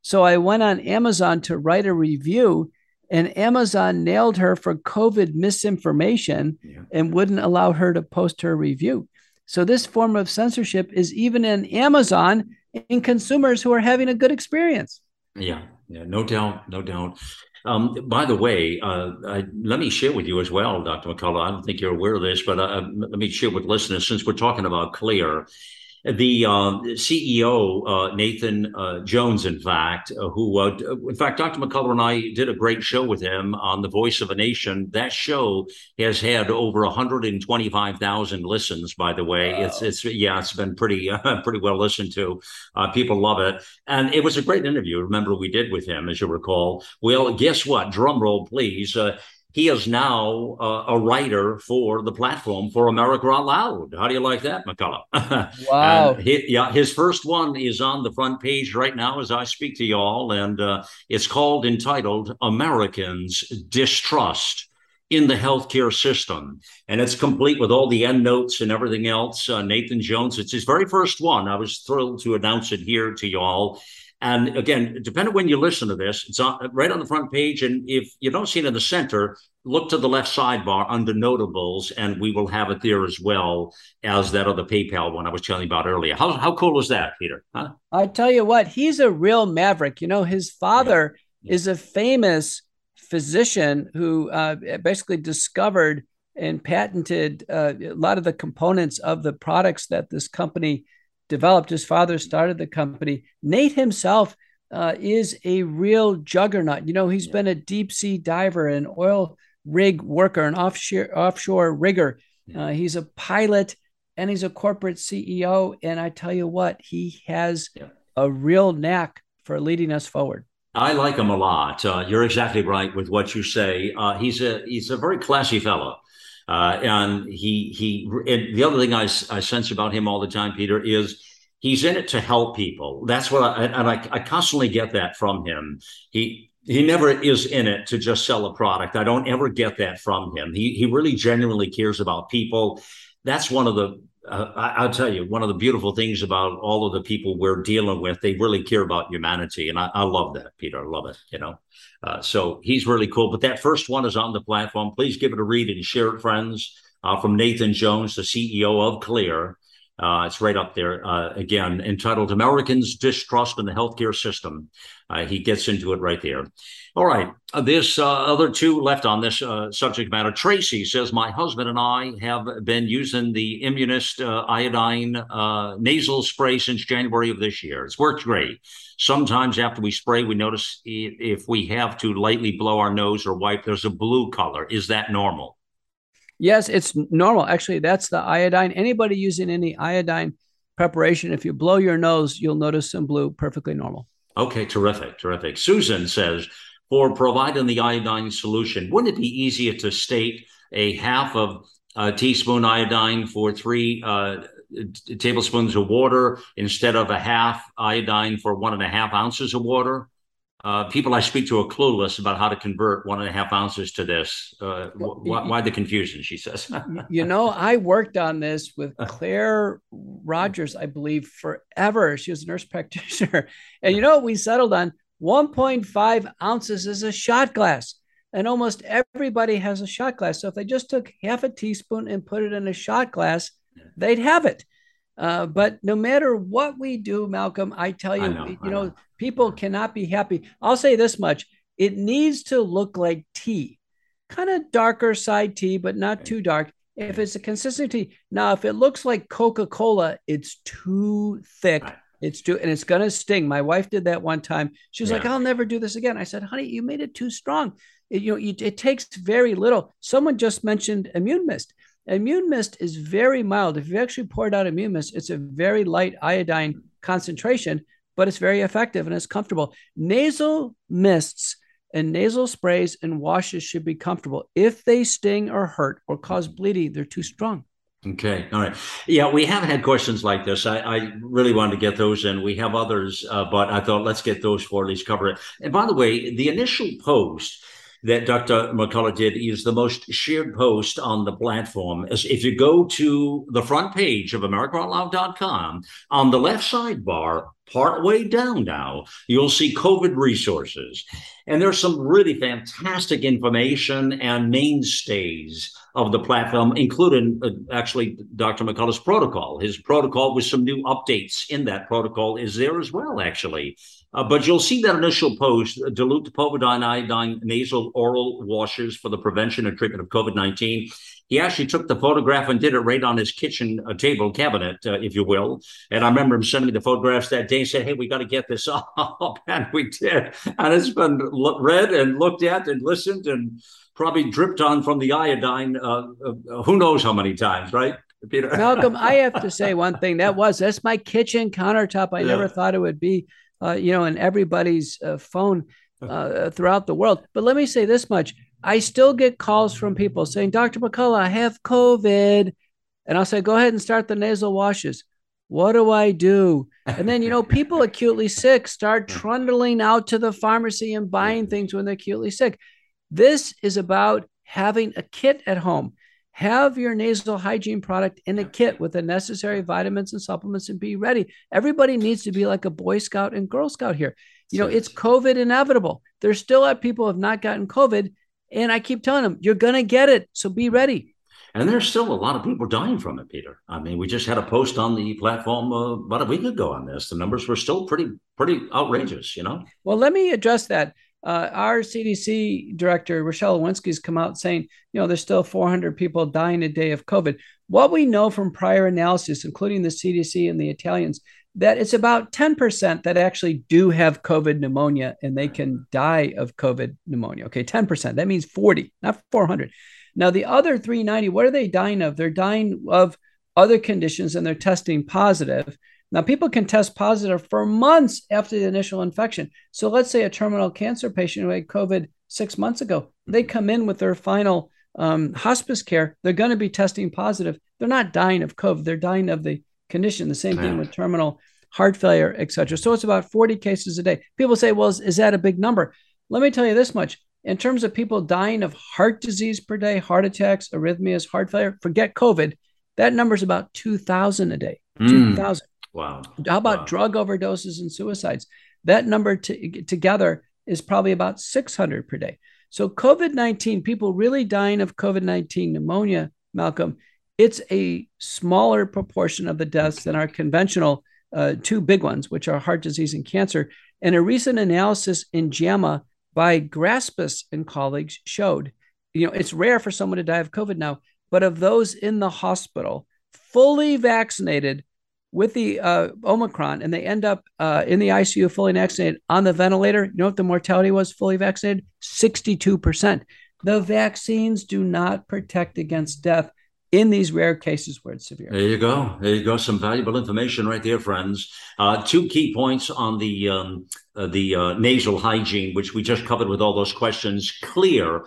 So I went on Amazon to write a review." and Amazon nailed her for COVID misinformation yeah. and wouldn't allow her to post her review. So this form of censorship is even in Amazon in consumers who are having a good experience. Yeah, yeah, no doubt, no doubt. Um, by the way, uh, I, let me share with you as well, Dr. McCullough. I don't think you're aware of this, but uh, let me share with listeners since we're talking about Xlear the uh, CEO uh, Nathan uh, Jones, in fact, uh, who, uh, in fact, Dr. McCullough and I did a great show with him on the Voice of a Nation. That show has had over 125,000 listens. By the way, wow. it's it's yeah, it's been pretty pretty well listened to. Uh, people love it, and it was a great interview. Remember, we did with him, as you recall. Well, guess what? Drum roll, please he is now uh, a writer for the platform for America Out Loud. How do you like that, McCullough? Wow. he, yeah, his first one is on the front page right now as I speak to y'all, and uh, it's called entitled Americans Distrust in the Healthcare System. And it's complete with all the end notes and everything else. Uh, Nathan Jones, it's his very first one. I was thrilled to announce it here to y'all. And again, depending when you listen to this, it's on, right on the front page. And if you don't see it in the center, look to the left sidebar under notables, and we will have it there as well as that other PayPal one I was telling you about earlier. How, how cool is that, Peter? Huh? I tell you what, he's a real maverick. You know, his father yeah. Yeah. is a famous physician who uh, basically discovered and patented uh, a lot of the components of the products that this company developed. His father started the company. Nate himself uh, is a real juggernaut. You know, he's yeah. been a deep sea diver, an oil rig worker, an offshore offshore rigger. Uh, he's a pilot and he's a corporate CEO. And I tell you what, he has yeah. a real knack for leading us forward. I like him a lot. Uh, you're exactly right with what you say. Uh, he's a he's a very classy fellow. Uh, and he he and the other thing I, I sense about him all the time, Peter, is he's in it to help people. That's what I and I, I constantly get that from him. He he never is in it to just sell a product. I don't ever get that from him. He he really genuinely cares about people. That's one of the uh, I, will tell you one of the beautiful things about all of the people we're dealing with. They really care about humanity, and I, I love that, Peter. I love it. You know, uh, so he's really cool. But that first one is on the platform. Please give it a read and share it, friends. Uh, from Nathan Jones, the CEO of Xlear. Uh, it's right up there uh, again, entitled Americans Distrust in the Healthcare System. Uh, he gets into it right there. All right. Uh, this uh, other two left on this uh, subject matter. Tracy says, My husband and I have been using the Immunist iodine nasal spray since January of this year. It's worked great. Sometimes after we spray, we notice if we have to lightly blow our nose or wipe, there's a blue color. Is that normal? Yes, it's normal. Actually, that's the iodine. Anybody using any iodine preparation, if you blow your nose, you'll notice some blue, perfectly normal. Okay, terrific, terrific. Susan says, for providing the iodine solution, wouldn't it be easier to state a half of a teaspoon iodine for three uh, tablespoons of water instead of a half iodine for one and a half ounces of water? Uh, people I speak to are clueless about how to convert one and a half ounces to this. Uh, why, why, the confusion? She says. you know, I worked on this with Claire Rogers, I believe, forever. She was a nurse practitioner, and you know, we settled on 1.5 ounces is a shot glass, and almost everybody has a shot glass. So if they just took half a teaspoon and put it in a shot glass, they'd have it. Uh, but no matter what we do, Malcolm, I tell you, I know, you know, know, people cannot be happy. I'll say this much: it needs to look like tea, kind of darker side tea, but not too dark. If it's a consistency, now if it looks like Coca Cola, it's too thick. It's too, and it's gonna sting. My wife did that one time. She was yeah. like, "I'll never do this again." I said, "Honey, you made it too strong. It, you know, it, it takes very little." Someone just mentioned immune mist. Immune mist is very mild. If you actually poured out immune mist, it's a very light iodine concentration, but it's very effective and it's comfortable. Nasal mists and nasal sprays and washes should be comfortable. If they sting or hurt or cause bleeding, they're too strong. Okay. All right. Yeah, we have had questions like this. I, I really wanted to get those in. We have others, uh, but I thought let's get those for at least cover it. And by the way, the initial post that Dr. McCullough did is the most shared post on the platform. As if you go to the front page of AmericaOutloud.com, on the left sidebar, partway down now, you'll see COVID resources. And there's some really fantastic information and mainstays of the platform, including uh, actually Dr. McCullough's protocol. His protocol with some new updates in that protocol is there as well, actually. Uh, but you'll see that initial post uh, dilute povidone iodine nasal oral washes for the prevention and treatment of COVID 19 he actually took the photograph and did it right on his kitchen uh, table cabinet, uh, if you will. And I remember him sending me the photographs that day and said, Hey, we got to get this up. and we did. And it's been read and looked at and listened and probably dripped on from the iodine, uh, uh, who knows how many times, right? Peter. Malcolm, I have to say one thing. That was that's my kitchen countertop. I yeah. never thought it would be, uh, you know, in everybody's uh, phone uh, throughout the world. But let me say this much: I still get calls from people saying, Dr. McCullough, I have COVID. And I'll say, go ahead and start the nasal washes. What do I do? And then, you know, people acutely sick start trundling out to the pharmacy and buying things when they're acutely sick. This is about having a kit at home. Have your nasal hygiene product in a kit with the necessary vitamins and supplements and be ready. Everybody needs to be like a Boy Scout and Girl Scout here. You know, it's COVID inevitable. There's still at people who have not gotten COVID and I keep telling them, you're going to get it. So be ready. And there's still a lot of people dying from it, Peter. I mean, we just had a post on the platform uh, about a week ago on this. The numbers were still pretty, pretty outrageous, you know? Well, let me address that. Uh, our CDC director, Rochelle Walensky's come out saying, you know, there's still 400 people dying a day of COVID. What we know from prior analysis, including the CDC and the Italians, that it's about 10% that actually do have COVID pneumonia and they can die of COVID pneumonia. Okay, 10%. That means 40, not 400. Now, the other 390, what are they dying of? They're dying of other conditions and they're testing positive. Now, people can test positive for months after the initial infection. So, let's say a terminal cancer patient who had COVID six months ago, they come in with their final um, hospice care. They're going to be testing positive. They're not dying of COVID, they're dying of the condition. The same thing with terminal heart failure, etc. So it's about 40 cases a day. People say, well, is, is that a big number? Let me tell you this much. In terms of people dying of heart disease per day, heart attacks, arrhythmias, heart failure, forget COVID, that number is about 2,000 a day. Mm. 2,000. Wow. How about wow. drug overdoses and suicides? That number together is probably about 600 per day. So, COVID 19, people really dying of COVID 19 pneumonia, Malcolm, it's a smaller proportion of the deaths than our conventional uh, two big ones, which are heart disease and cancer. And a recent analysis in JAMA by Graspus and colleagues showed, you know, it's rare for someone to die of COVID now, but of those in the hospital, fully vaccinated with the uh, Omicron, and they end up uh, in the ICU fully vaccinated on the ventilator, you know what the mortality was fully vaccinated? 62%. The vaccines do not protect against death in these rare cases where it's severe. There you go. There you go. Some valuable information right there, friends. Uh, two key points on the um, uh, the uh, nasal hygiene, which we just covered with all those questions. Xlear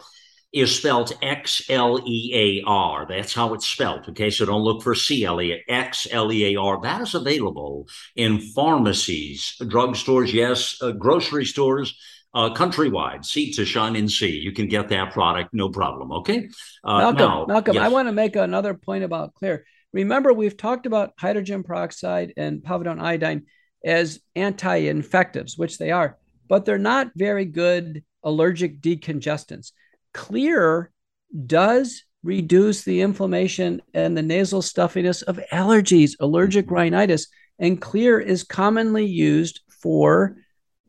is spelled X L E A R. That's how it's spelled. Okay, so don't look for C L E X L E A R. That is available in pharmacies, drugstores, yes, uh, grocery stores uh, countrywide, sea to shine and sea. You can get that product, no problem. Okay. Uh, Malcolm, now, Malcolm, yes. I want to make another point about Xlear. Remember, we've talked about hydrogen peroxide and povidone iodine as anti-infectives, which they are, but they're not very good allergic decongestants. Xlear does reduce the inflammation and the nasal stuffiness of allergies, allergic rhinitis, and Xlear is commonly used for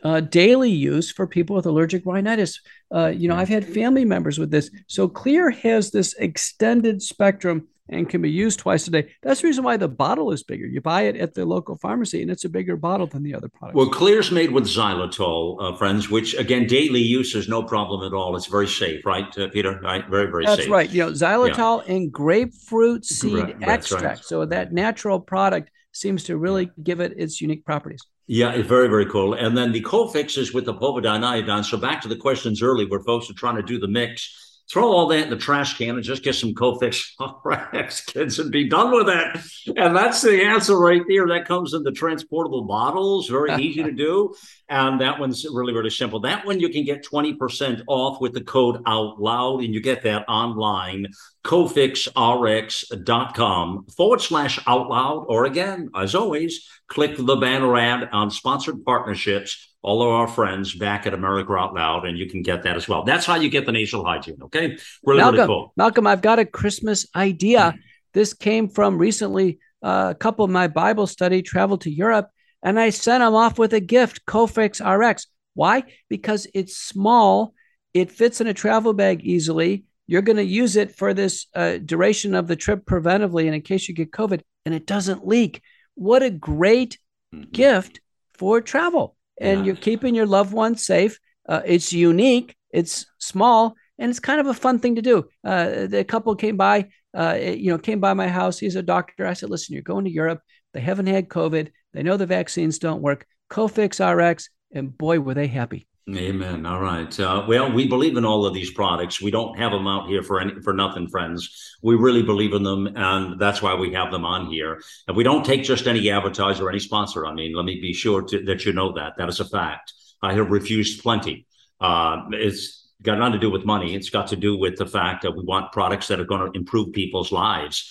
uh, daily use for people with allergic rhinitis. Uh, you know, I've had family members with this. So Xlear has this extended spectrum and can be used twice a day. That's the reason why the bottle is bigger. You buy it at the local pharmacy, and it's a bigger bottle than the other products. Well, Xlear's made with xylitol, uh, friends, which again, daily use is no problem at all. It's very safe, right, uh, Peter? Right, very, very That's safe. That's right. You know, xylitol yeah. and grapefruit seed extract. Right. So that natural product seems to really give it its unique properties. Yeah, it's very, very cool. And then the Cofix is with the povidone iodine. So back to the questions early where folks are trying to do the mix throw all that in the trash can and just get some Cofix Rex kids and be done with it. And that's the answer right there. That comes in the transportable bottles, very easy to do. And that one's really, really simple. That one you can get 20% off with the code out loud, and you get that online, cofixrx.com forward slash out loud. Or again, as always, click the banner ad on sponsored partnerships all of our friends back at America Out Loud, and you can get that as well. That's how you get the nasal hygiene. Okay, really, Malcolm, really cool. Malcolm, I've got a Christmas idea. This came from recently. Uh, a couple of my Bible study traveled to Europe, and I sent them off with a gift, Cofix RX. Why? Because it's small, it fits in a travel bag easily. You're going to use it for this uh, duration of the trip preventively, and in case you get COVID, and it doesn't leak. What a great mm-hmm. gift for travel and yeah. you're keeping your loved ones safe. Uh, it's unique, it's small, and it's kind of a fun thing to do. Uh, the couple came by, uh, you know, came by my house. He's a doctor. I said, "Listen, you're going to Europe. They haven't had COVID. They know the vaccines don't work. Cofix RX, and boy, were they happy." Amen. All right. Uh, well, we believe in all of these products. We don't have them out here for any for nothing, friends. We really believe in them, and that's why we have them on here. And we don't take just any advertiser or any sponsor. I mean, let me be sure to, that you know that that is a fact. I have refused plenty. Uh, it's got nothing to do with money. It's got to do with the fact that we want products that are going to improve people's lives.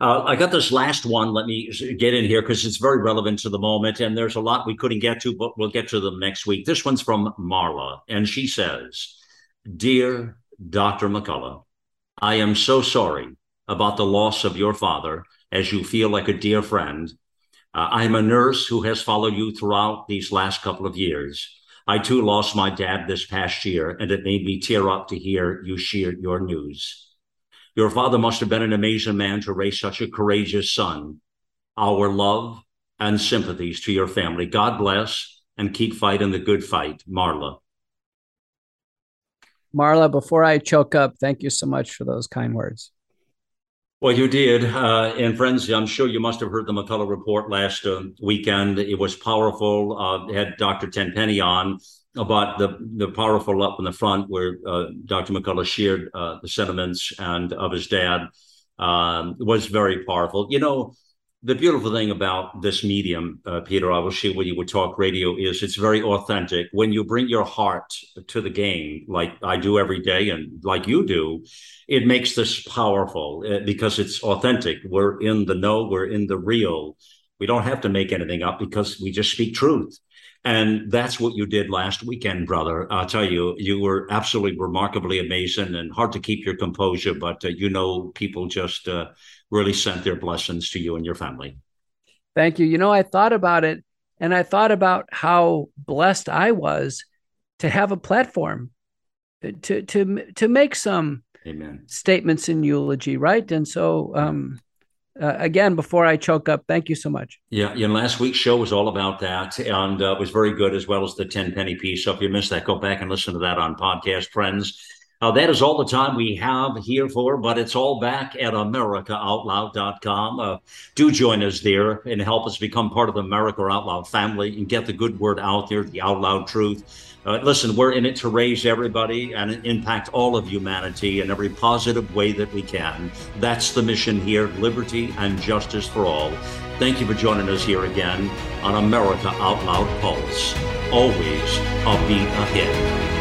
Uh, I got this last one. Let me get in here because it's very relevant to the moment. And there's a lot we couldn't get to, but we'll get to them next week. This one's from Marla. And she says Dear Dr. McCullough, I am so sorry about the loss of your father, as you feel like a dear friend. Uh, I'm a nurse who has followed you throughout these last couple of years. I too lost my dad this past year, and it made me tear up to hear you share your news. Your father must have been an amazing man to raise such a courageous son. Our love and sympathies to your family. God bless and keep fighting the good fight. Marla. Marla, before I choke up, thank you so much for those kind words. Well, you did. Uh, and friends, I'm sure you must have heard the McCullough report last uh, weekend. It was powerful. Uh, had Dr. Tenpenny on about the the powerful up in the front where uh, Dr. McCullough shared uh, the sentiments and of his dad um, was very powerful. You know, the beautiful thing about this medium, uh, Peter, I will share with you with talk radio is it's very authentic. When you bring your heart to the game, like I do every day, and like you do, it makes this powerful uh, because it's authentic. We're in the know, we're in the real. We don't have to make anything up because we just speak truth. And that's what you did last weekend, brother. I'll tell you, you were absolutely remarkably amazing and hard to keep your composure, but uh, you know, people just uh, really sent their blessings to you and your family. Thank you. You know, I thought about it and I thought about how blessed I was to have a platform to to to make some Amen. statements in eulogy, right? And so um uh, again, before I choke up, thank you so much. Yeah, yeah. Last week's show was all about that, and uh, was very good as well as the Tenpenny piece. So if you missed that, go back and listen to that on podcast, friends. Uh, that is all the time we have here for, but it's all back at AmericaOutloud.com. Uh, do join us there and help us become part of the America Out Loud family and get the good word out there, the out loud truth. Uh, listen, we're in it to raise everybody and impact all of humanity in every positive way that we can. That's the mission here liberty and justice for all. Thank you for joining us here again on America Out Loud Pulse. Always a beat ahead.